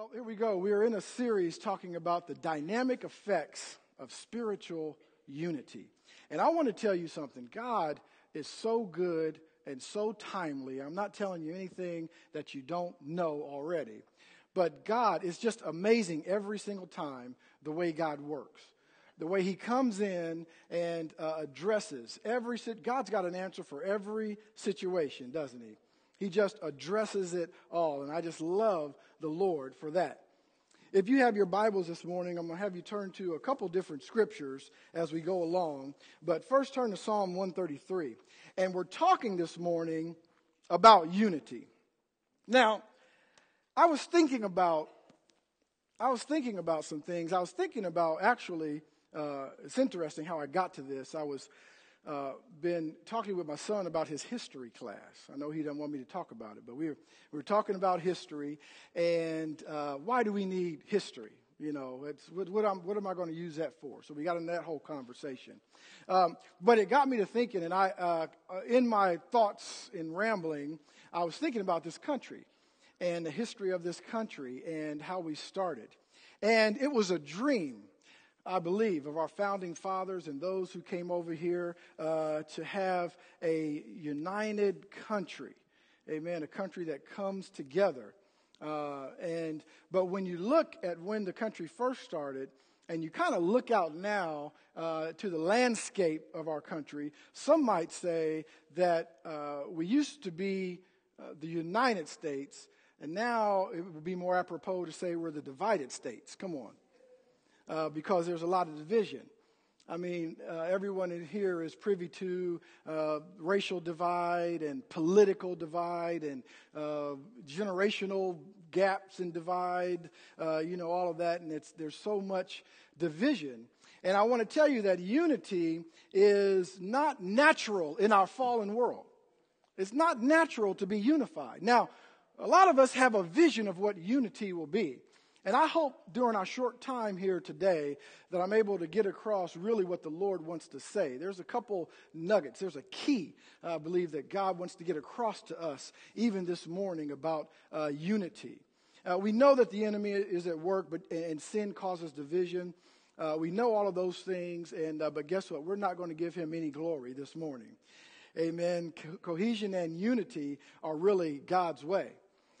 Well, here we go. We are in a series talking about the dynamic effects of spiritual unity. And I want to tell you something. God is so good and so timely. I'm not telling you anything that you don't know already. But God is just amazing every single time the way God works. The way he comes in and uh, addresses every God's got an answer for every situation, doesn't he? He just addresses it all. And I just love the Lord for that. If you have your Bibles this morning, I'm going to have you turn to a couple different scriptures as we go along. But first, turn to Psalm 133. And we're talking this morning about unity. Now, I was thinking about I was thinking about some things. I was thinking about actually. Uh, it's interesting how I got to this. I was uh, been talking with my son about his history class. I know he doesn't want me to talk about it, but we were, we were talking about history and uh, why do we need history? You know, what, what, what am I going to use that for? So we got in that whole conversation. Um, but it got me to thinking, and I, uh, uh, in my thoughts in rambling, I was thinking about this country and the history of this country and how we started. And it was a dream I believe, of our founding fathers and those who came over here uh, to have a united country. Amen. A country that comes together. Uh, and but when you look at when the country first started, and you kind of look out now uh, to the landscape of our country, some might say that uh, we used to be uh, the United States, and now it would be more apropos to say we're the divided states. Come on uh, because there's a lot of division. I mean, uh, everyone in here is privy to uh, racial divide and political divide and uh, generational gaps and divide, uh, you know, all of that. And it's, there's so much division. And I want to tell you that unity is not natural in our fallen world. It's not natural to be unified. Now, a lot of us have a vision of what unity will be. And I hope during our short time here today that I'm able to get across really what the Lord wants to say. There's a couple nuggets. There's a key, I believe, that God wants to get across to us even this morning about uh, unity. Uh, we know that the enemy is at work, but and sin causes division. Uh, we know all of those things, and uh, but guess what? We're not going to give him any glory this morning. Amen. Co- cohesion and unity are really God's way.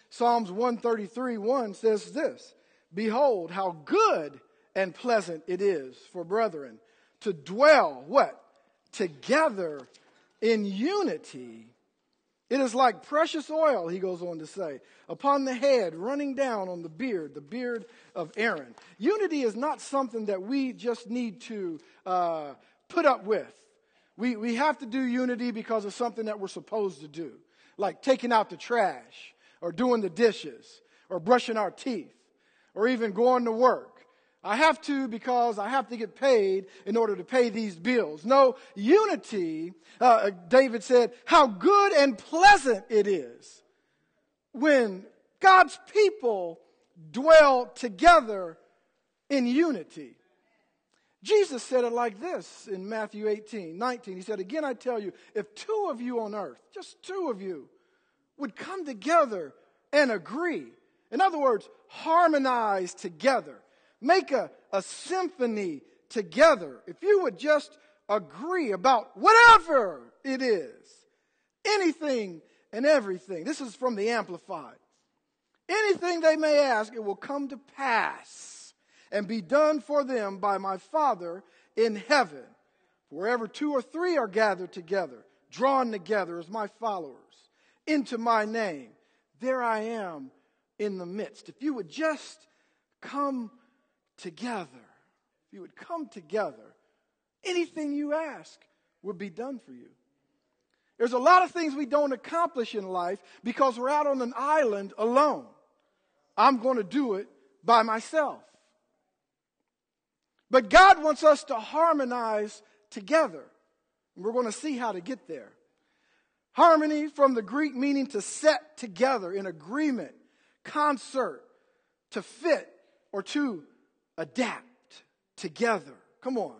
Psalms 133 1 says this Behold, how good and pleasant it is for brethren to dwell, what? Together in unity. It is like precious oil, he goes on to say, upon the head, running down on the beard, the beard of Aaron. Unity is not something that we just need to uh, put up with. We, we have to do unity because of something that we're supposed to do, like taking out the trash, or doing the dishes, or brushing our teeth or even going to work. I have to because I have to get paid in order to pay these bills. No, unity, uh, David said, how good and pleasant it is when God's people dwell together in unity. Jesus said it like this in Matthew 18, 19. He said, Again, I tell you, if two of you on earth, just two of you, would come together and agree in other words, harmonize together. Make a, a symphony together. If you would just agree about whatever it is, anything and everything. This is from the Amplified. Anything they may ask, it will come to pass and be done for them by my Father in heaven. Wherever two or three are gathered together, drawn together as my followers into my name, there I am in the midst. If you would just come together, if you would come together, anything you ask would be done for you. There's a lot of things we don't accomplish in life because we're out on an island alone. I'm going to do it by myself. But God wants us to harmonize together. And we're going to see how to get there. Harmony from the Greek meaning to set together in agreement concert, to fit, or to adapt together. Come on.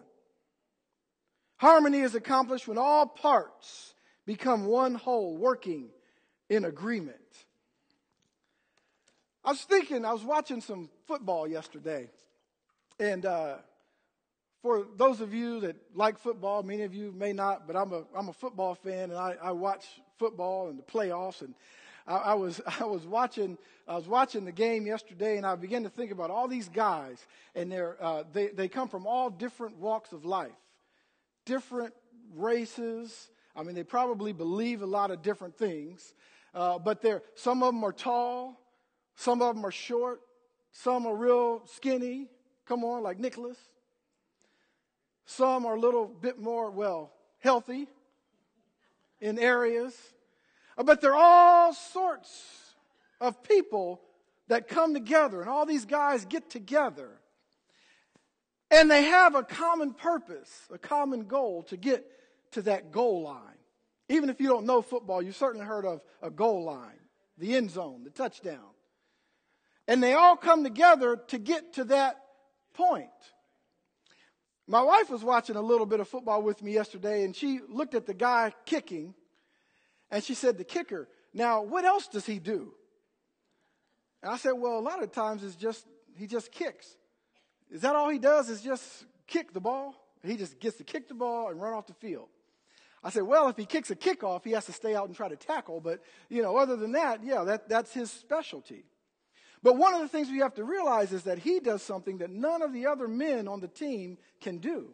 Harmony is accomplished when all parts become one whole, working in agreement. I was thinking, I was watching some football yesterday. And uh, for those of you that like football, many of you may not, but I'm a, I'm a football fan and I, I watch football and the playoffs. And I, I, was, I, was watching, I was watching the game yesterday and I began to think about all these guys. And they're, uh, they, they come from all different walks of life, different races. I mean, they probably believe a lot of different things. Uh, but they're, some of them are tall, some of them are short, some are real skinny. Come on, like Nicholas. Some are a little bit more, well, healthy in areas. Uh, but they're all sorts of people that come together, and all these guys get together. And they have a common purpose, a common goal to get to that goal line. Even if you don't know football, you've certainly heard of a goal line, the end zone, the touchdown. And they all come together to get to that point. My wife was watching a little bit of football with me yesterday, and she looked at the guy kicking, and she said, The kicker, now what else does he do? And I said, Well, a lot of times it's just, he just kicks. Is that all he does is just kick the ball? He just gets to kick the ball and run off the field. I said, well, if he kicks a kickoff, he has to stay out and try to tackle. But, you know, other than that, yeah, that, that's his specialty. But one of the things we have to realize is that he does something that none of the other men on the team can do.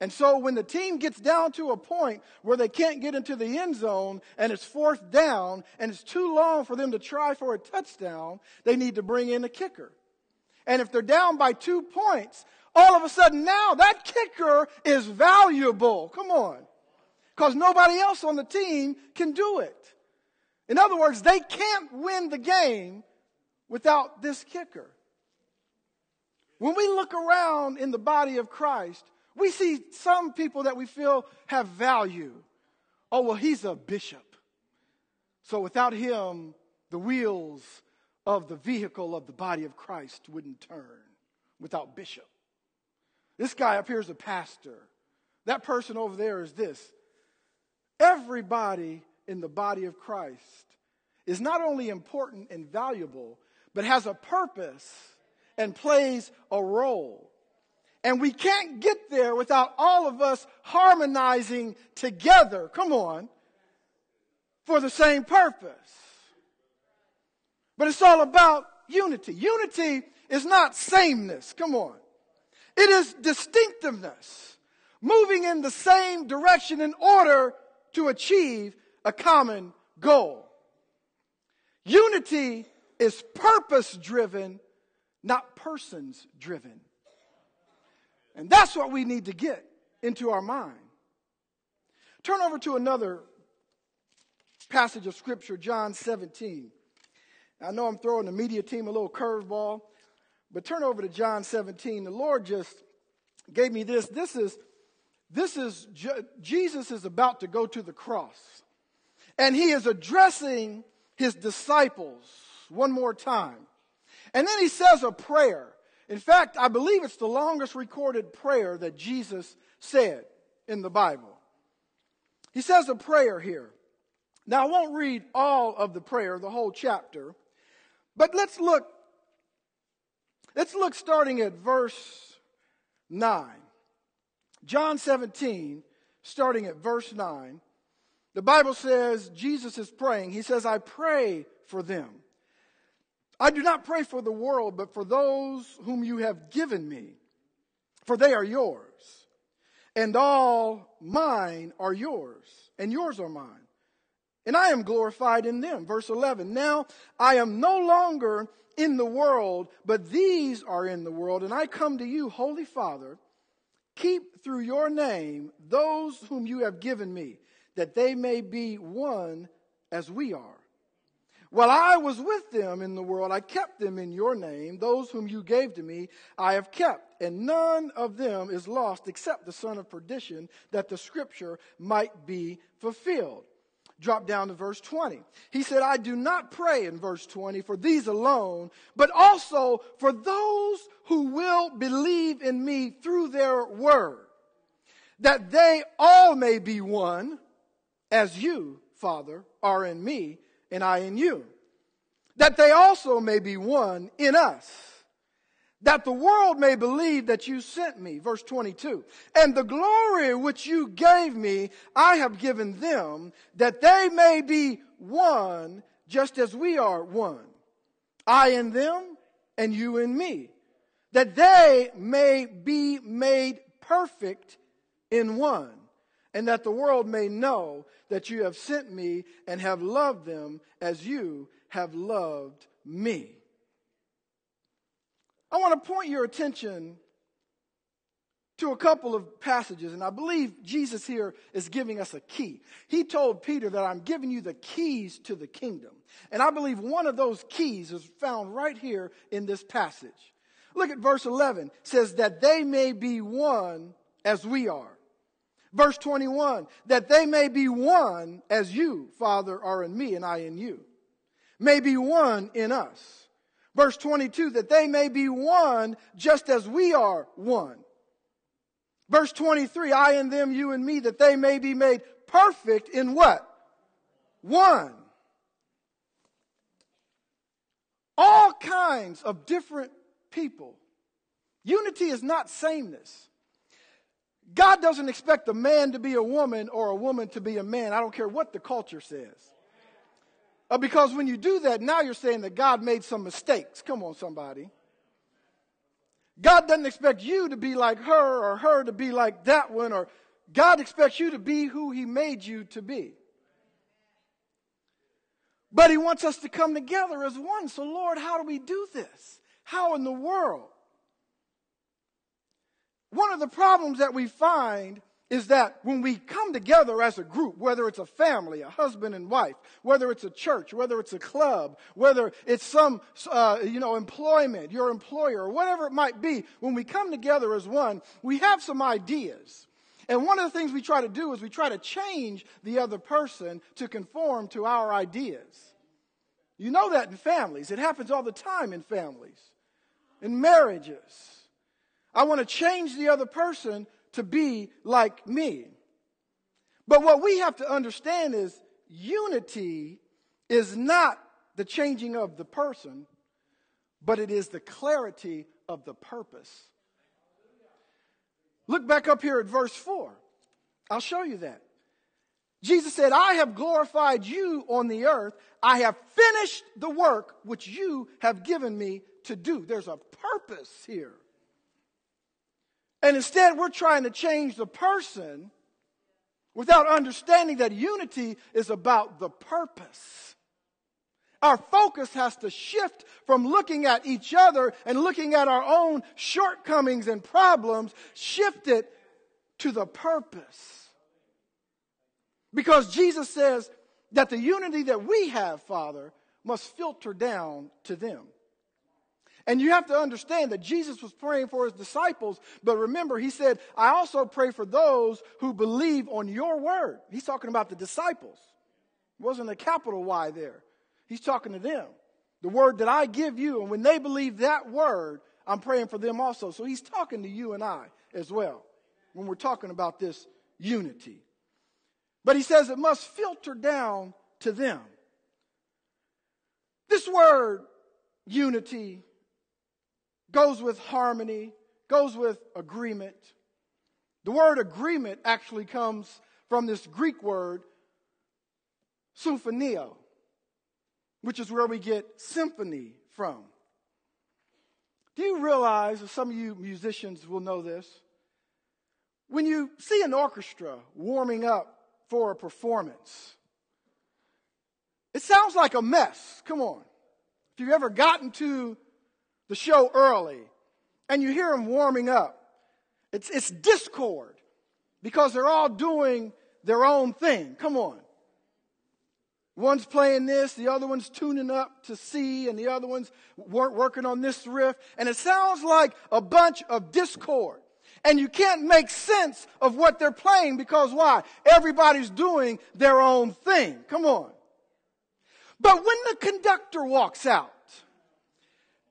And so when the team gets down to a point where they can't get into the end zone and it's fourth down and it's too long for them to try for a touchdown, they need to bring in a kicker. And if they're down by two points, all of a sudden now that kicker is valuable. Come on because nobody else on the team can do it. In other words, they can't win the game without this kicker. When we look around in the body of Christ, we see some people that we feel have value. Oh, well, he's a bishop. So without him, the wheels of the vehicle of the body of Christ wouldn't turn without bishop. This guy up here is a pastor. That person over there is this. Everybody in the body of Christ is not only important and valuable, but has a purpose and plays a role. And we can't get there without all of us harmonizing together, come on, for the same purpose. But it's all about unity. Unity is not sameness, come on. It is distinctiveness, moving in the same direction in order to achieve a common goal. Unity is purpose driven, not persons driven. And that's what we need to get into our mind. Turn over to another passage of Scripture, John 17. I know I'm throwing the media team a little curveball, but turn over to John 17. The Lord just gave me this. This is this is, Jesus is about to go to the cross. And he is addressing his disciples one more time. And then he says a prayer. In fact, I believe it's the longest recorded prayer that Jesus said in the Bible. He says a prayer here. Now, I won't read all of the prayer, the whole chapter, but let's look. Let's look starting at verse 9. John 17, starting at verse 9, the Bible says Jesus is praying. He says, I pray for them. I do not pray for the world, but for those whom you have given me, for they are yours. And all mine are yours, and yours are mine. And I am glorified in them. Verse 11. Now I am no longer in the world, but these are in the world, and I come to you, Holy Father Keep through your name those whom you have given me, that they may be one as we are. While I was with them in the world, I kept them in your name. Those whom you gave to me, I have kept. And none of them is lost except the son of perdition, that the scripture might be fulfilled. Drop down to verse 20. He said, I do not pray in verse 20 for these alone, but also for those who will believe in me through their word, that they all may be one, as you, Father, are in me, and I in you that they also may be one in us, that the world may believe that you sent me. Verse 22. And the glory which you gave me, I have given them, that they may be one, just as we are one. I in them, and you in me, that they may be made perfect in one, and that the world may know that you have sent me and have loved them as you have loved me. I want to point your attention to a couple of passages, and I believe Jesus here is giving us a key. He told Peter that I'm giving you the keys to the kingdom. And I believe one of those keys is found right here in this passage. Look at verse 11. It says that they may be one as we are. Verse 21, that they may be one as you, Father, are in me and I in you. May be one in us. Verse 22, that they may be one just as we are one. Verse 23, I and them, you and me, that they may be made perfect in what? One. All kinds of different people. Unity is not sameness. God doesn't expect a man to be a woman or a woman to be a man. I don't care what the culture says. Uh, because when you do that, now you're saying that God made some mistakes. Come on, somebody. God doesn't expect you to be like her or her to be like that one, or God expects you to be who He made you to be. But He wants us to come together as one. So, Lord, how do we do this? How in the world? One of the problems that we find is that when we come together as a group, whether it's a family, a husband and wife, whether it's a church, whether it's a club, whether it's some, uh, you know, employment, your employer, or whatever it might be, when we come together as one, we have some ideas. And one of the things we try to do is we try to change the other person to conform to our ideas. You know that in families. It happens all the time in families, in marriages. I want to change the other person to be like me. But what we have to understand is unity is not the changing of the person, but it is the clarity of the purpose. Look back up here at verse 4. I'll show you that. Jesus said, I have glorified you on the earth. I have finished the work which you have given me to do. There's a purpose here. And instead, we're trying to change the person without understanding that unity is about the purpose. Our focus has to shift from looking at each other and looking at our own shortcomings and problems, shift it to the purpose. Because Jesus says that the unity that we have, Father, must filter down to them. And you have to understand that Jesus was praying for his disciples, but remember, he said, I also pray for those who believe on your word. He's talking about the disciples. It wasn't a capital Y there. He's talking to them. The word that I give you, and when they believe that word, I'm praying for them also. So he's talking to you and I as well when we're talking about this unity. But he says it must filter down to them. This word, unity, goes with harmony, goes with agreement. The word agreement actually comes from this Greek word, symphonio, which is where we get symphony from. Do you realize, some of you musicians will know this, when you see an orchestra warming up for a performance, it sounds like a mess. Come on. If you've ever gotten to the show early and you hear them warming up. It's, it's discord because they're all doing their own thing. Come on. One's playing this, the other one's tuning up to C, and the other one's working on this riff. And it sounds like a bunch of discord. And you can't make sense of what they're playing because why? Everybody's doing their own thing. Come on. But when the conductor walks out,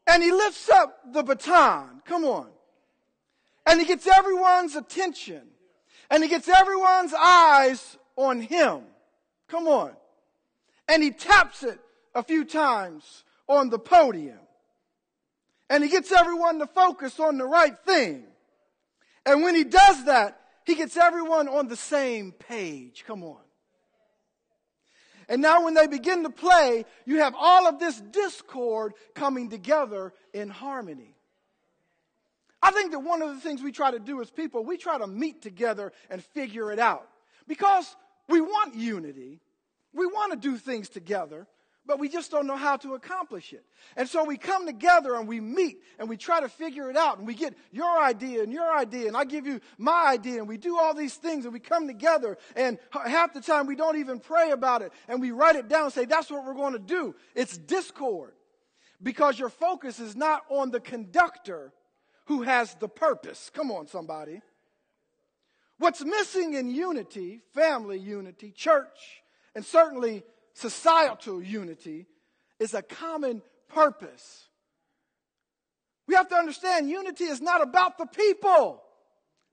and he lifts up the baton. Come on. And he gets everyone's attention. And he gets everyone's eyes on him. Come on. And he taps it a few times on the podium. And he gets everyone to focus on the right thing. And when he does that, he gets everyone on the same page. Come on. And now when they begin to play, you have all of this discord coming together in harmony. I think that one of the things we try to do as people, we try to meet together and figure it out. Because we want unity. We want to do things together but we just don't know how to accomplish it. And so we come together and we meet and we try to figure it out and we get your idea and your idea and I give you my idea and we do all these things and we come together and half the time we don't even pray about it and we write it down and say that's what we're going to do. It's discord because your focus is not on the conductor who has the purpose. Come on, somebody. What's missing in unity, family unity, church, and certainly societal unity is a common purpose. We have to understand unity is not about the people,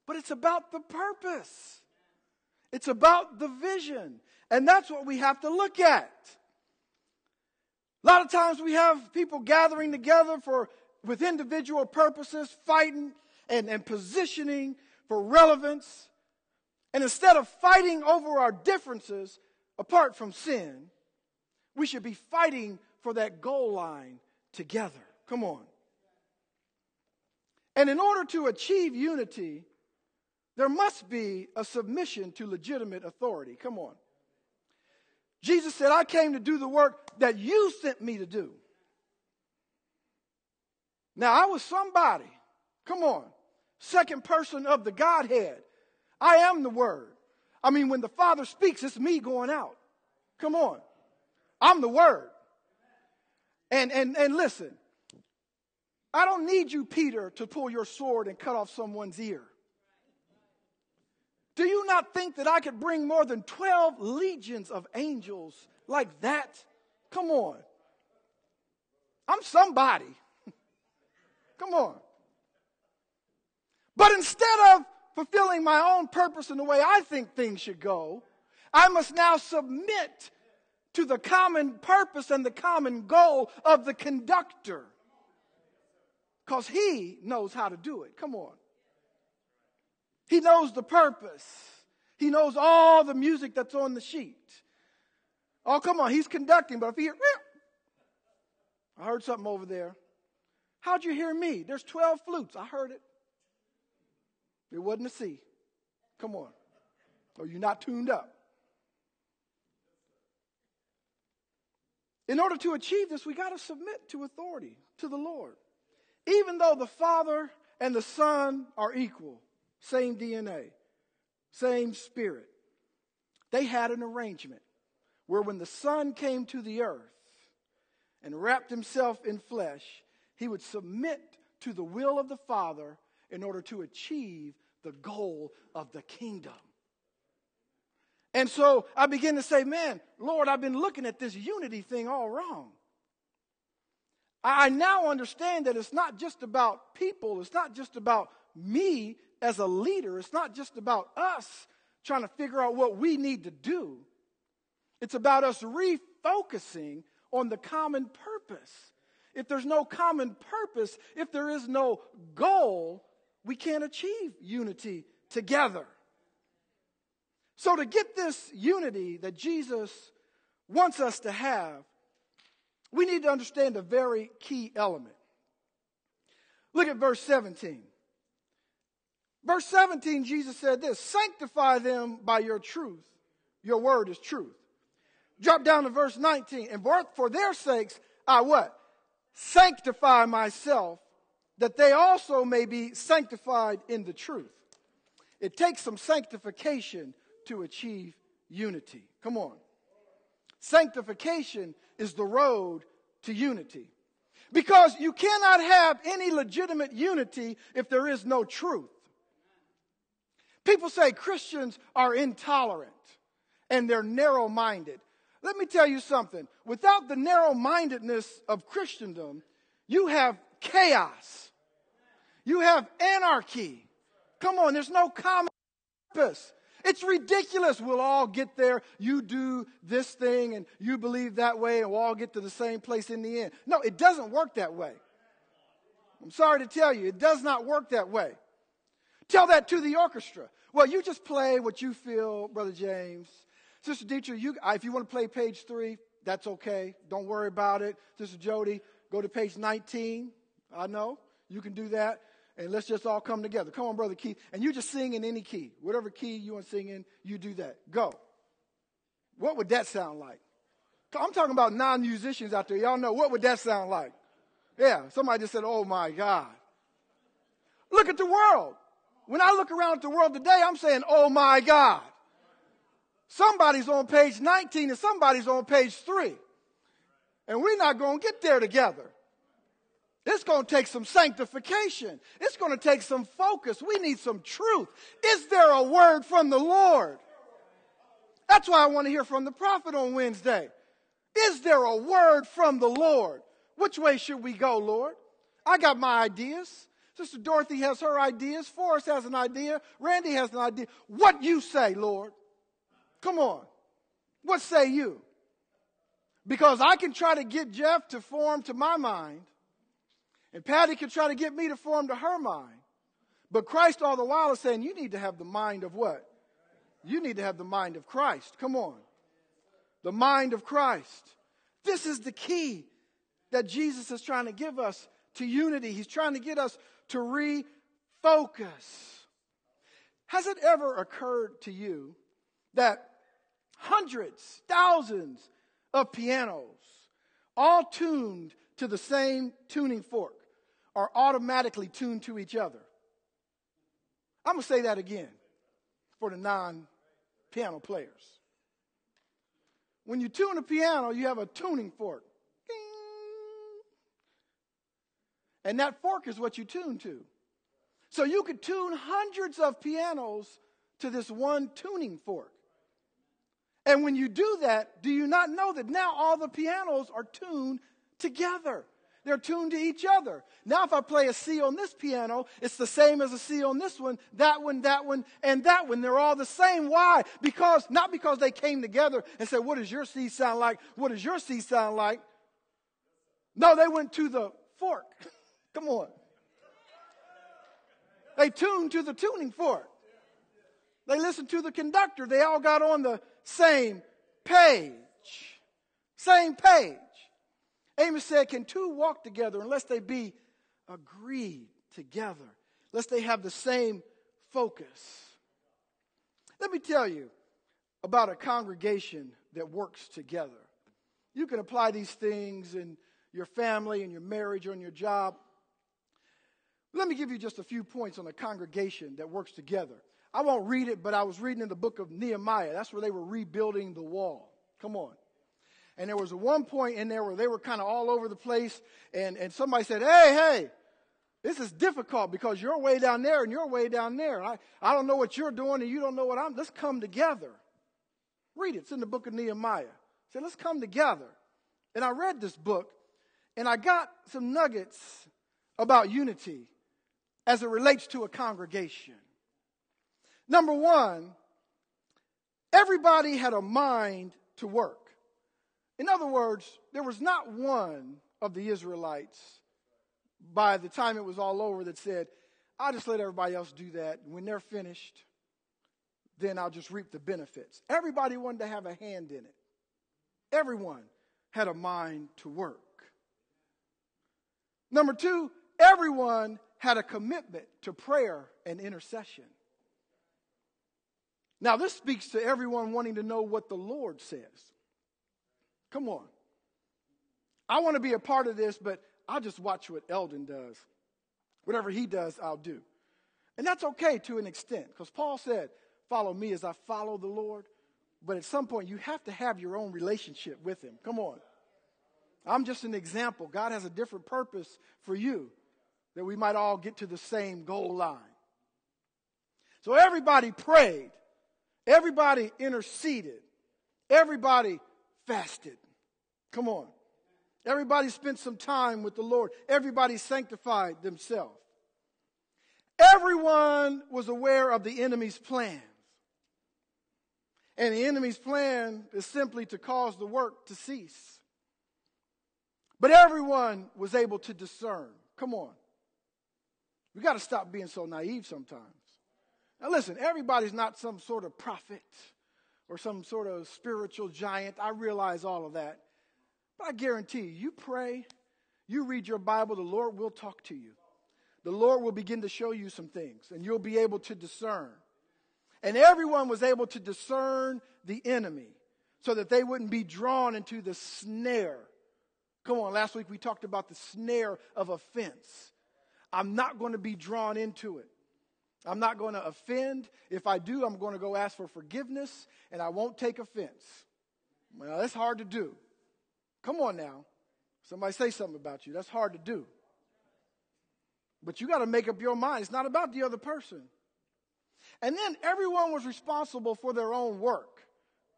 but it's about the purpose. It's about the vision. And that's what we have to look at. A lot of times we have people gathering together for with individual purposes, fighting and, and positioning for relevance. And instead of fighting over our differences apart from sin, we should be fighting for that goal line together. Come on. And in order to achieve unity, there must be a submission to legitimate authority. Come on. Jesus said, I came to do the work that you sent me to do. Now, I was somebody. Come on. Second person of the Godhead. I am the Word. I mean, when the Father speaks, it's me going out. Come on. I'm the word. And, and, and listen, I don't need you, Peter, to pull your sword and cut off someone's ear. Do you not think that I could bring more than 12 legions of angels like that? Come on. I'm somebody. Come on. But instead of fulfilling my own purpose in the way I think things should go, I must now submit to the common purpose and the common goal of the conductor. Because he knows how to do it. Come on. He knows the purpose. He knows all the music that's on the sheet. Oh, come on, he's conducting, but if he, I heard something over there. How'd you hear me? There's 12 flutes. I heard it. It wasn't a C. Come on. Or you're not tuned up. In order to achieve this, we got to submit to authority, to the Lord. Even though the Father and the Son are equal, same DNA, same spirit, they had an arrangement where when the Son came to the earth and wrapped himself in flesh, he would submit to the will of the Father in order to achieve the goal of the kingdom. And so I begin to say, man, Lord, I've been looking at this unity thing all wrong. I now understand that it's not just about people, it's not just about me as a leader, it's not just about us trying to figure out what we need to do. It's about us refocusing on the common purpose. If there's no common purpose, if there is no goal, we can't achieve unity together. So, to get this unity that Jesus wants us to have, we need to understand a very key element. Look at verse 17. Verse 17, Jesus said this Sanctify them by your truth. Your word is truth. Drop down to verse 19. And for their sakes, I what? Sanctify myself, that they also may be sanctified in the truth. It takes some sanctification to achieve unity. Come on. Sanctification is the road to unity. Because you cannot have any legitimate unity if there is no truth. People say Christians are intolerant and they're narrow minded. Let me tell you something. Without the narrow mindedness of Christendom, you have chaos. You have anarchy. Come on, there's no common purpose. It's ridiculous. We'll all get there. You do this thing and you believe that way, and we'll all get to the same place in the end. No, it doesn't work that way. I'm sorry to tell you, it does not work that way. Tell that to the orchestra. Well, you just play what you feel, Brother James. Sister Dietrich, you, uh, if you want to play page three, that's okay. Don't worry about it. Sister Jody, go to page 19. I know you can do that and let's just all come together. Come on, Brother Keith. And you just sing in any key. Whatever key you want to sing in, you do that. Go. What would that sound like? I'm talking about non musicians out there. Y'all know what would that sound like? Yeah, somebody just said, oh my God. Look at the world. When I look around at the world today, I'm saying, oh my God. Somebody's on page 19 and somebody's on page 3. And we're not going to get there together. It's going to take some sanctification. It's going to take some focus. We need some truth. Is there a word from the Lord? That's why I want to hear from the prophet on Wednesday. Is there a word from the Lord? Which way should we go, Lord? I got my ideas. Sister Dorothy has her ideas. Forrest has an idea. Randy has an idea. What you say, Lord? Come on. What say you? Because I can try to get Jeff to form to my mind and Patty could try to get me to form to her mind. But Christ all the while is saying, you need to have the mind of what? You need to have the mind of Christ. Come on. The mind of Christ. This is the key that Jesus is trying to give us to unity. He's trying to get us to refocus. Has it ever occurred to you that hundreds, thousands of pianos, all tuned to the same tuning fork, are automatically tuned to each other. I'm going to say that again for the non piano players. When you tune a piano, you have a tuning fork. And that fork is what you tune to. So you could tune hundreds of pianos to this one tuning fork. And when you do that, do you not know that now all the pianos are tuned together? They're tuned to each other. Now, if I play a C on this piano, it's the same as a C on this one, that one, that one, and that one. They're all the same. Why? Because, not because they came together and said, What does your C sound like? What does your C sound like? No, they went to the fork. Come on. They tuned to the tuning fork. They listened to the conductor. They all got on the same page. Same page. Amos said, Can two walk together unless they be agreed together, unless they have the same focus? Let me tell you about a congregation that works together. You can apply these things in your family, in your marriage, or in your job. Let me give you just a few points on a congregation that works together. I won't read it, but I was reading in the book of Nehemiah. That's where they were rebuilding the wall. Come on. And there was one point in there where they were kind of all over the place. And, and somebody said, Hey, hey, this is difficult because you're way down there and you're way down there. I, I don't know what you're doing and you don't know what I'm. Let's come together. Read it. It's in the book of Nehemiah. Say, let's come together. And I read this book and I got some nuggets about unity as it relates to a congregation. Number one, everybody had a mind to work. In other words, there was not one of the Israelites by the time it was all over that said, I'll just let everybody else do that. When they're finished, then I'll just reap the benefits. Everybody wanted to have a hand in it. Everyone had a mind to work. Number two, everyone had a commitment to prayer and intercession. Now, this speaks to everyone wanting to know what the Lord says. Come on. I want to be a part of this, but I'll just watch what Eldon does. Whatever he does, I'll do. And that's okay to an extent, because Paul said, Follow me as I follow the Lord. But at some point, you have to have your own relationship with him. Come on. I'm just an example. God has a different purpose for you that we might all get to the same goal line. So everybody prayed, everybody interceded, everybody fasted. Come on. Everybody spent some time with the Lord. Everybody sanctified themselves. Everyone was aware of the enemy's plans. And the enemy's plan is simply to cause the work to cease. But everyone was able to discern. Come on. We got to stop being so naive sometimes. Now, listen, everybody's not some sort of prophet or some sort of spiritual giant. I realize all of that. But I guarantee you, you pray, you read your Bible, the Lord will talk to you. The Lord will begin to show you some things, and you'll be able to discern. And everyone was able to discern the enemy so that they wouldn't be drawn into the snare. Come on, last week we talked about the snare of offense. I'm not going to be drawn into it. I'm not going to offend. If I do, I'm going to go ask for forgiveness and I won't take offense. Well, that's hard to do. Come on now. Somebody say something about you. That's hard to do. But you got to make up your mind. It's not about the other person. And then everyone was responsible for their own work.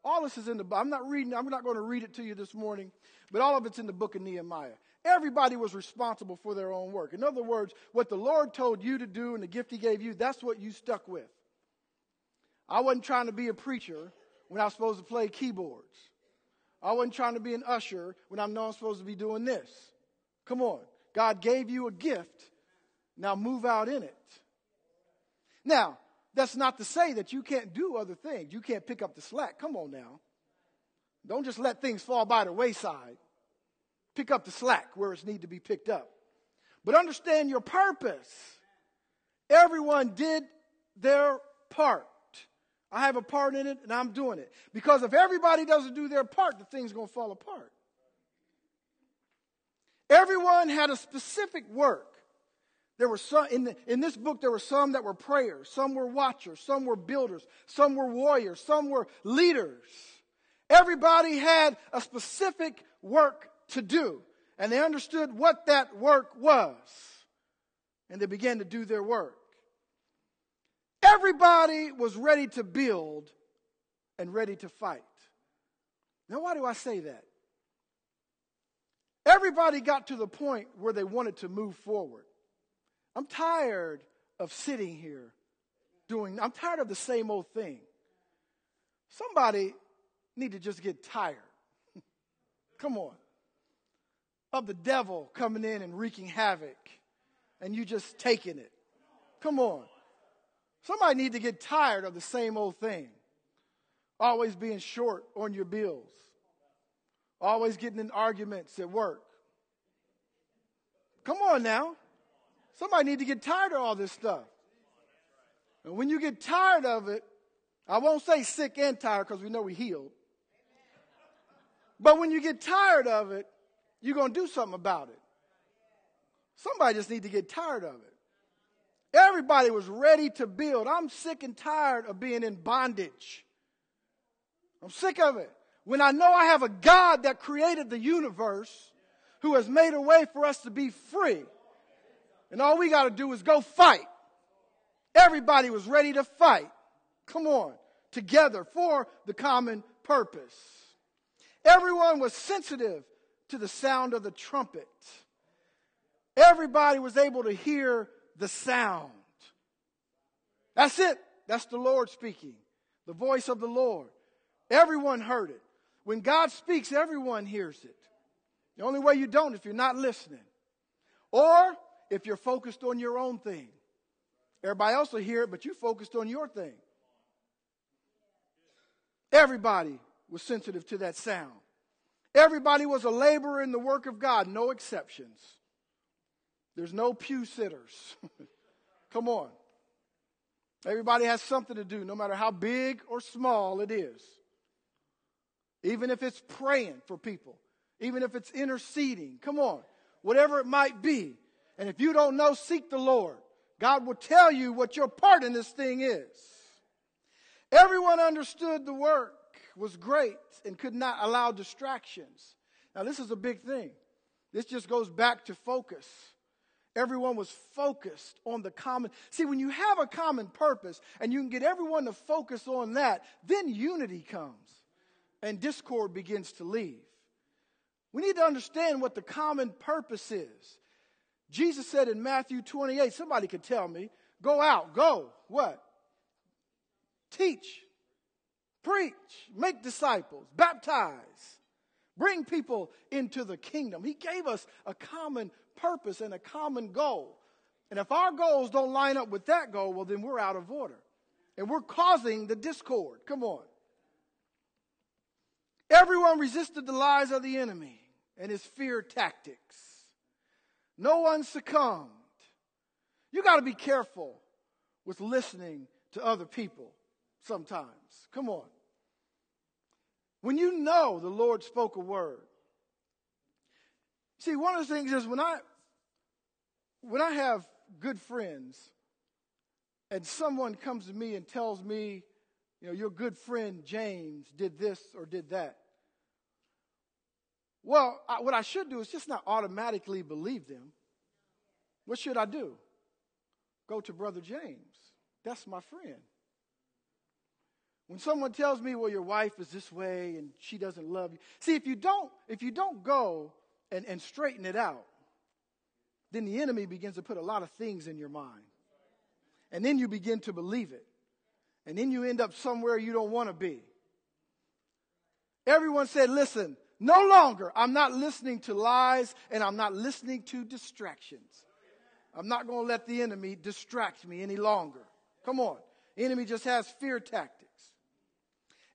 All this is in the Bible. I'm not reading, I'm not going to read it to you this morning, but all of it's in the book of Nehemiah. Everybody was responsible for their own work. In other words, what the Lord told you to do and the gift He gave you, that's what you stuck with. I wasn't trying to be a preacher when I was supposed to play keyboards. I wasn't trying to be an usher when I'm supposed to be doing this. Come on. God gave you a gift. Now move out in it. Now, that's not to say that you can't do other things. You can't pick up the slack. Come on now. Don't just let things fall by the wayside. Pick up the slack where it's need to be picked up. But understand your purpose. Everyone did their part. I have a part in it and I'm doing it. Because if everybody doesn't do their part, the thing's going to fall apart. Everyone had a specific work. There were some, in, the, in this book, there were some that were prayers, some were watchers, some were builders, some were warriors, some were leaders. Everybody had a specific work to do, and they understood what that work was, and they began to do their work. Everybody was ready to build and ready to fight. Now, why do I say that? Everybody got to the point where they wanted to move forward. I'm tired of sitting here doing, I'm tired of the same old thing. Somebody need to just get tired. Come on. Of the devil coming in and wreaking havoc and you just taking it. Come on. Somebody need to get tired of the same old thing. Always being short on your bills. Always getting in arguments at work. Come on now. Somebody need to get tired of all this stuff. And when you get tired of it, I won't say sick and tired because we know we're healed. But when you get tired of it, you're going to do something about it. Somebody just need to get tired of it. Everybody was ready to build. I'm sick and tired of being in bondage. I'm sick of it. When I know I have a God that created the universe who has made a way for us to be free. And all we got to do is go fight. Everybody was ready to fight. Come on. Together for the common purpose. Everyone was sensitive to the sound of the trumpet. Everybody was able to hear the sound. That's it. That's the Lord speaking. The voice of the Lord. Everyone heard it. When God speaks, everyone hears it. The only way you don't if you're not listening. Or if you're focused on your own thing. Everybody else will hear it, but you focused on your thing. Everybody was sensitive to that sound. Everybody was a laborer in the work of God, no exceptions. There's no pew sitters. Come on. Everybody has something to do, no matter how big or small it is. Even if it's praying for people, even if it's interceding. Come on. Whatever it might be. And if you don't know, seek the Lord. God will tell you what your part in this thing is. Everyone understood the work was great and could not allow distractions. Now, this is a big thing. This just goes back to focus. Everyone was focused on the common. See, when you have a common purpose and you can get everyone to focus on that, then unity comes and discord begins to leave. We need to understand what the common purpose is. Jesus said in Matthew 28, somebody could tell me, go out, go, what? Teach, preach, make disciples, baptize, bring people into the kingdom. He gave us a common purpose and a common goal. And if our goals don't line up with that goal, well, then we're out of order. And we're causing the discord. Come on. Everyone resisted the lies of the enemy and his fear tactics. No one succumbed. You got to be careful with listening to other people sometimes. Come on. When you know the Lord spoke a word. See, one of the things is when I when I have good friends and someone comes to me and tells me, you know, your good friend James did this or did that. Well, I, what I should do is just not automatically believe them. What should I do? Go to Brother James. That's my friend. When someone tells me, well, your wife is this way and she doesn't love you. See, if you don't, if you don't go and, and straighten it out, then the enemy begins to put a lot of things in your mind. And then you begin to believe it. And then you end up somewhere you don't want to be. Everyone said, listen, no longer, I'm not listening to lies and I'm not listening to distractions. I'm not going to let the enemy distract me any longer. Come on. Enemy just has fear tactics.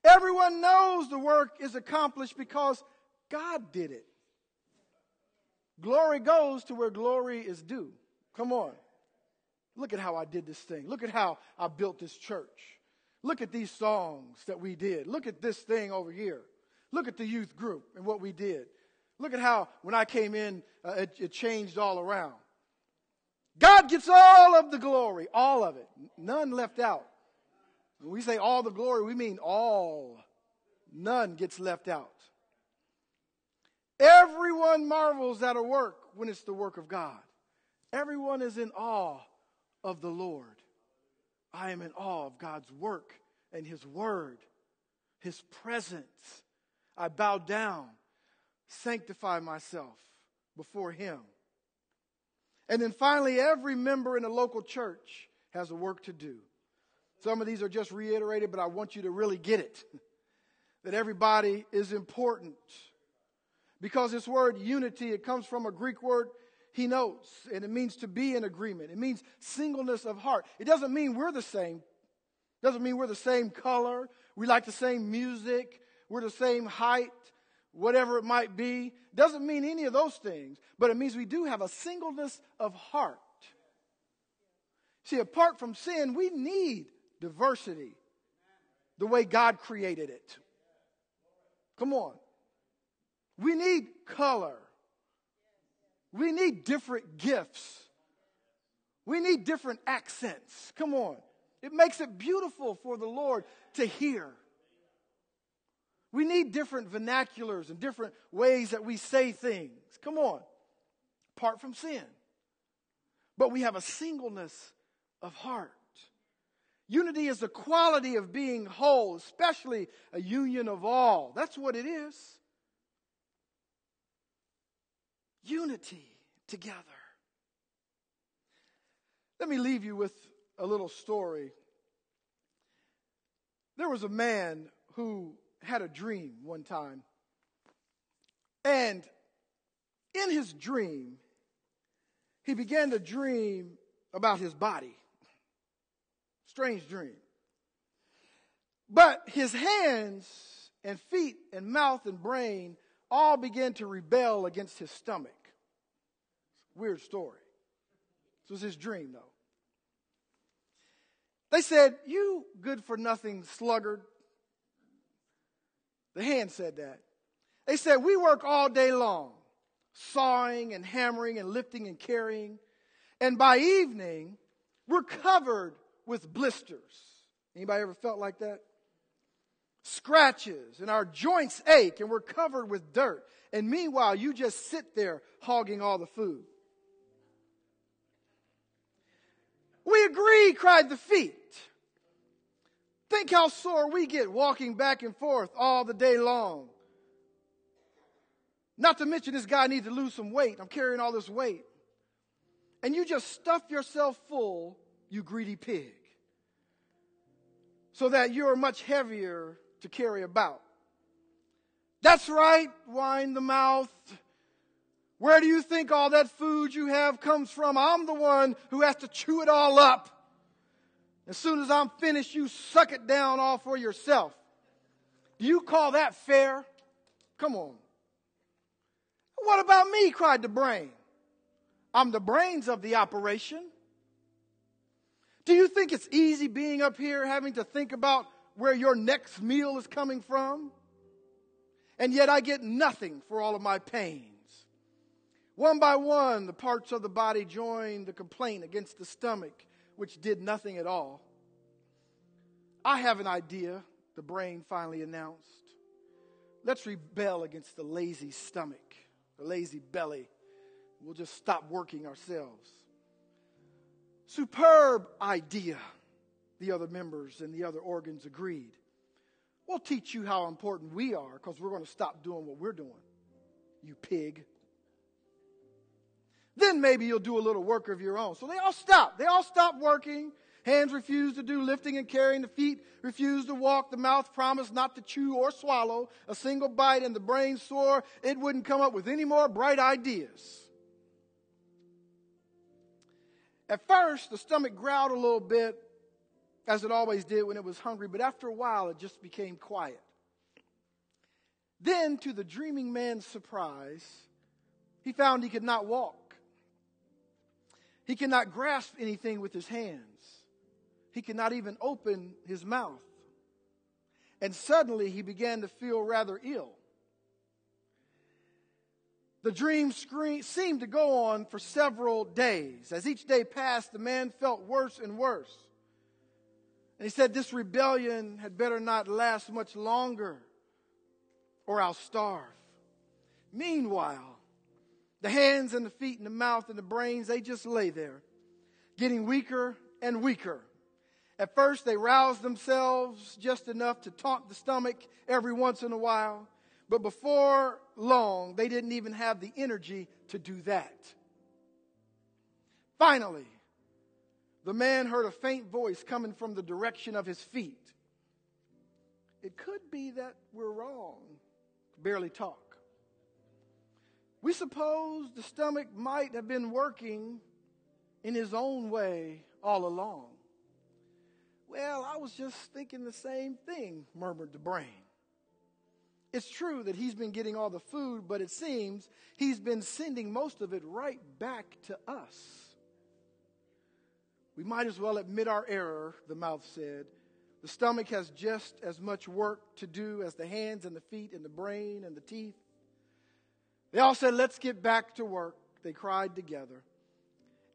Everyone knows the work is accomplished because God did it. Glory goes to where glory is due. Come on. Look at how I did this thing. Look at how I built this church. Look at these songs that we did. Look at this thing over here. Look at the youth group and what we did. Look at how, when I came in, uh, it, it changed all around. God gets all of the glory, all of it, none left out. When we say all the glory, we mean all. None gets left out. Everyone marvels at a work when it's the work of God. Everyone is in awe of the Lord. I am in awe of God's work and His word, His presence. I bow down, sanctify myself before Him. And then finally, every member in a local church has a work to do. Some of these are just reiterated, but I want you to really get it that everybody is important. Because this word unity, it comes from a Greek word, henotes, and it means to be in agreement. It means singleness of heart. It doesn't mean we're the same. It doesn't mean we're the same color. We like the same music. We're the same height, whatever it might be. It doesn't mean any of those things, but it means we do have a singleness of heart. See, apart from sin, we need diversity the way God created it. Come on. We need color. We need different gifts. We need different accents. Come on. It makes it beautiful for the Lord to hear. We need different vernaculars and different ways that we say things. Come on. Apart from sin. But we have a singleness of heart. Unity is the quality of being whole, especially a union of all. That's what it is unity together. Let me leave you with a little story. There was a man who had a dream one time. And in his dream, he began to dream about his body. Strange dream. But his hands and feet and mouth and brain all began to rebel against his stomach. Weird story. This was his dream, though. They said, You good for nothing sluggard. The hand said that. They said, We work all day long, sawing and hammering and lifting and carrying. And by evening, we're covered with blisters. Anybody ever felt like that? Scratches and our joints ache and we're covered with dirt. And meanwhile, you just sit there hogging all the food. We agree, cried the feet. Think how sore we get walking back and forth all the day long. Not to mention, this guy needs to lose some weight. I'm carrying all this weight. And you just stuff yourself full, you greedy pig, so that you're much heavier to carry about. That's right, whined the mouth. Where do you think all that food you have comes from? I'm the one who has to chew it all up. As soon as I'm finished, you suck it down all for yourself. Do you call that fair? Come on. What about me? cried the brain. I'm the brains of the operation. Do you think it's easy being up here having to think about where your next meal is coming from? And yet I get nothing for all of my pains. One by one, the parts of the body joined the complaint against the stomach, which did nothing at all. I have an idea, the brain finally announced. Let's rebel against the lazy stomach, the lazy belly. We'll just stop working ourselves. Superb idea, the other members and the other organs agreed. We'll teach you how important we are because we're going to stop doing what we're doing, you pig. Then maybe you'll do a little work of your own. So they all stop. They all stop working. Hands refused to do lifting and carrying. The feet refused to walk. The mouth promised not to chew or swallow a single bite, and the brain swore it wouldn't come up with any more bright ideas. At first, the stomach growled a little bit, as it always did when it was hungry, but after a while, it just became quiet. Then, to the dreaming man's surprise, he found he could not walk. He could not grasp anything with his hands. He could not even open his mouth. And suddenly he began to feel rather ill. The dream seemed to go on for several days. As each day passed, the man felt worse and worse. And he said, This rebellion had better not last much longer, or I'll starve. Meanwhile, the hands and the feet and the mouth and the brains, they just lay there, getting weaker and weaker. At first, they roused themselves just enough to taunt the stomach every once in a while. But before long, they didn't even have the energy to do that. Finally, the man heard a faint voice coming from the direction of his feet. It could be that we're wrong, barely talk. We suppose the stomach might have been working in his own way all along. Well, I was just thinking the same thing, murmured the brain. It's true that he's been getting all the food, but it seems he's been sending most of it right back to us. We might as well admit our error, the mouth said. The stomach has just as much work to do as the hands and the feet and the brain and the teeth. They all said, Let's get back to work. They cried together.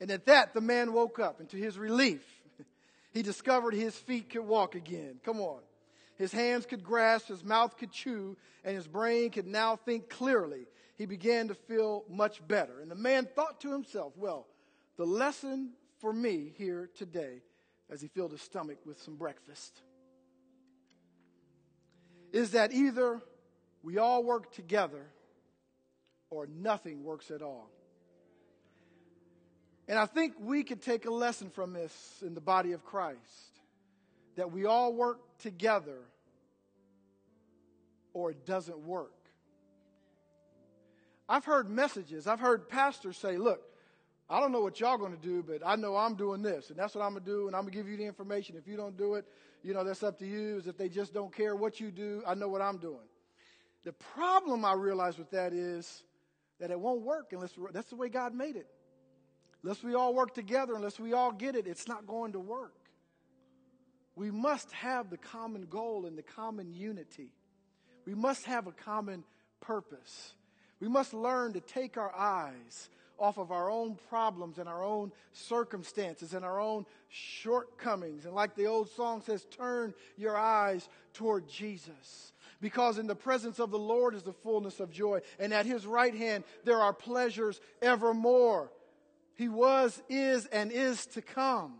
And at that, the man woke up, and to his relief, he discovered his feet could walk again. Come on. His hands could grasp, his mouth could chew, and his brain could now think clearly. He began to feel much better. And the man thought to himself, well, the lesson for me here today, as he filled his stomach with some breakfast, is that either we all work together or nothing works at all. And I think we could take a lesson from this in the body of Christ that we all work together or it doesn't work. I've heard messages, I've heard pastors say, look, I don't know what y'all going to do, but I know I'm doing this, and that's what I'm going to do, and I'm going to give you the information. If you don't do it, you know, that's up to you. Is if they just don't care what you do, I know what I'm doing. The problem I realize with that is that it won't work unless that's the way God made it. Unless we all work together, unless we all get it, it's not going to work. We must have the common goal and the common unity. We must have a common purpose. We must learn to take our eyes off of our own problems and our own circumstances and our own shortcomings. And like the old song says, turn your eyes toward Jesus. Because in the presence of the Lord is the fullness of joy, and at his right hand there are pleasures evermore. He was, is, and is to come.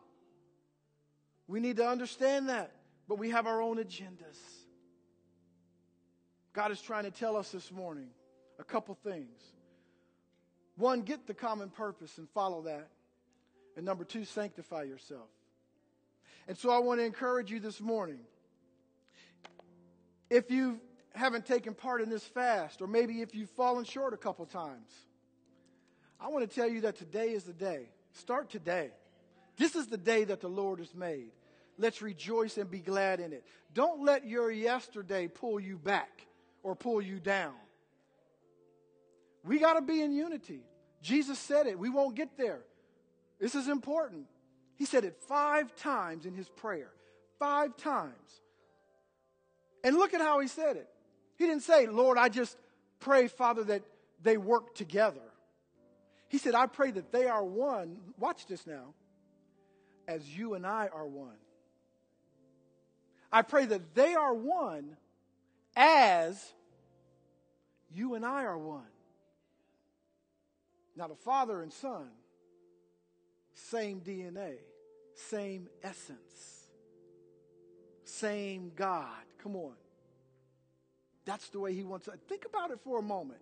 We need to understand that, but we have our own agendas. God is trying to tell us this morning a couple things. One, get the common purpose and follow that. And number two, sanctify yourself. And so I want to encourage you this morning. if you haven't taken part in this fast, or maybe if you've fallen short a couple times, I want to tell you that today is the day. Start today. This is the day that the Lord has made. Let's rejoice and be glad in it. Don't let your yesterday pull you back or pull you down. We got to be in unity. Jesus said it. We won't get there. This is important. He said it five times in his prayer. Five times. And look at how he said it. He didn't say, Lord, I just pray, Father, that they work together. He said, I pray that they are one. Watch this now. As you and I are one. I pray that they are one as you and I are one. Now, the Father and Son, same DNA, same essence, same God. Come on. That's the way He wants it. Think about it for a moment.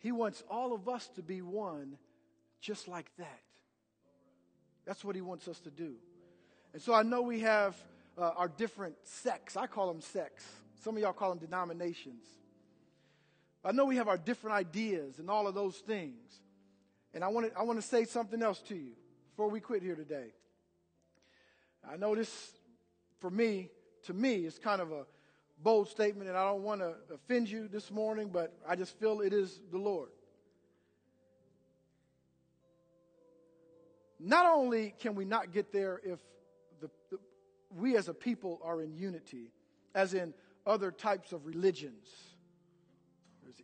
He wants all of us to be one just like that. That's what He wants us to do. And so I know we have uh, our different sects. I call them sects. Some of y'all call them denominations. I know we have our different ideas and all of those things. And I want to, I want to say something else to you before we quit here today. I know this, for me, to me, is kind of a bold statement, and I don't want to offend you this morning, but I just feel it is the Lord. Not only can we not get there if the, the, we as a people are in unity, as in other types of religions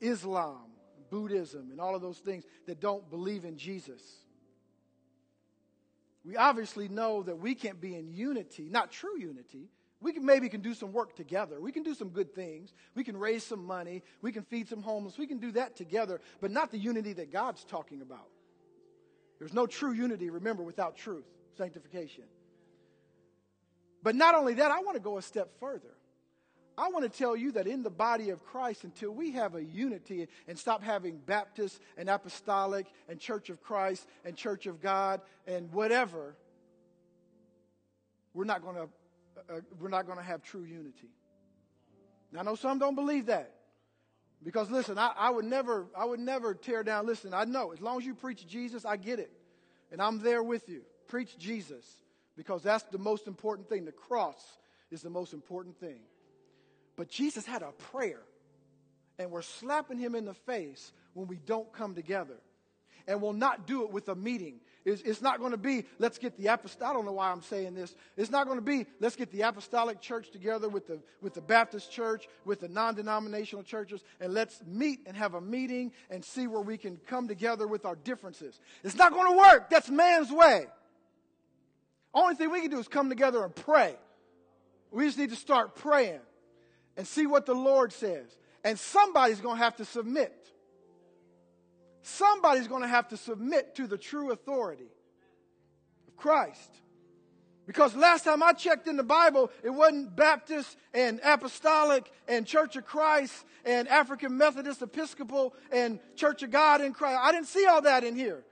Islam, Buddhism, and all of those things that don't believe in Jesus. We obviously know that we can't be in unity, not true unity. We can maybe can do some work together. We can do some good things. We can raise some money. We can feed some homeless. We can do that together, but not the unity that God's talking about. There's no true unity, remember, without truth, sanctification. But not only that, I want to go a step further. I want to tell you that in the body of Christ, until we have a unity and stop having Baptist and Apostolic and Church of Christ and Church of God and whatever, we're not going to uh, we're not going to have true unity. Now, I know some don't believe that. Because listen, I, I, would never, I would never tear down. Listen, I know as long as you preach Jesus, I get it, and I'm there with you. Preach Jesus because that's the most important thing. The cross is the most important thing. But Jesus had a prayer, and we're slapping him in the face when we don't come together. And we'll not do it with a meeting. It's, it's not going to be, let's get the apostolic, I don't know why I'm saying this. It's not going to be, let's get the apostolic church together with the, with the Baptist church, with the non denominational churches, and let's meet and have a meeting and see where we can come together with our differences. It's not going to work. That's man's way. Only thing we can do is come together and pray. We just need to start praying and see what the Lord says. And somebody's going to have to submit. Somebody's going to have to submit to the true authority of Christ. Because last time I checked in the Bible, it wasn't Baptist and Apostolic and Church of Christ and African Methodist Episcopal and Church of God in Christ. I didn't see all that in here.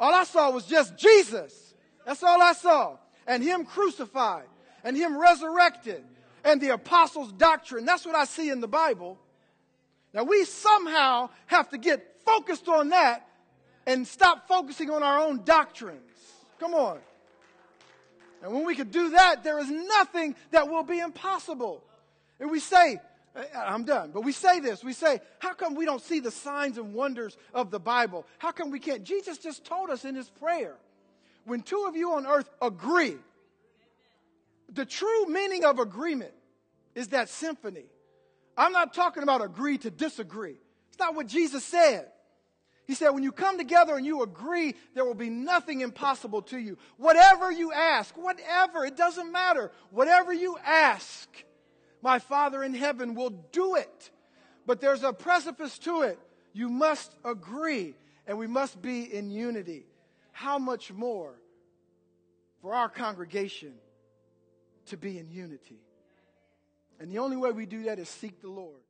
All I saw was just Jesus. That's all I saw. And Him crucified and Him resurrected and the apostles' doctrine. That's what I see in the Bible. Now, we somehow have to get focused on that and stop focusing on our own doctrines. Come on. And when we can do that, there is nothing that will be impossible. And we say, I'm done. But we say this. We say, how come we don't see the signs and wonders of the Bible? How come we can't? Jesus just told us in his prayer when two of you on earth agree, the true meaning of agreement is that symphony. I'm not talking about agree to disagree. It's not what Jesus said. He said, when you come together and you agree, there will be nothing impossible to you. Whatever you ask, whatever, it doesn't matter. Whatever you ask, my Father in heaven will do it. But there's a precipice to it. You must agree, and we must be in unity. How much more for our congregation to be in unity? And the only way we do that is seek the Lord.